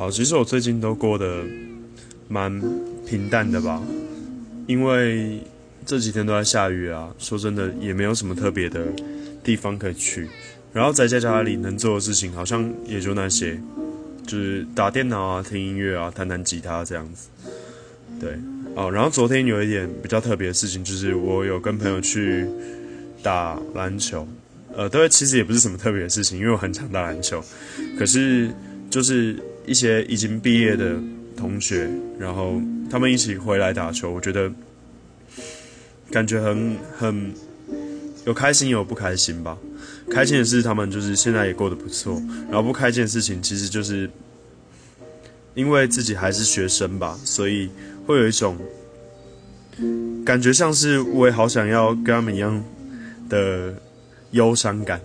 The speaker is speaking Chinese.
好，其实我最近都过得蛮平淡的吧，因为这几天都在下雨啊。说真的，也没有什么特别的地方可以去。然后宅在家里能做的事情，好像也就那些，就是打电脑啊、听音乐啊、弹弹吉他这样子。对，哦，然后昨天有一点比较特别的事情，就是我有跟朋友去打篮球。呃，对，其实也不是什么特别的事情，因为我很常打篮球。可是就是一些已经毕业的同学，然后他们一起回来打球，我觉得感觉很很有开心，有不开心吧。开心的是他们就是现在也过得不错，然后不开心的事情其实就是因为自己还是学生吧，所以会有一种感觉，像是我也好想要跟他们一样的忧伤感。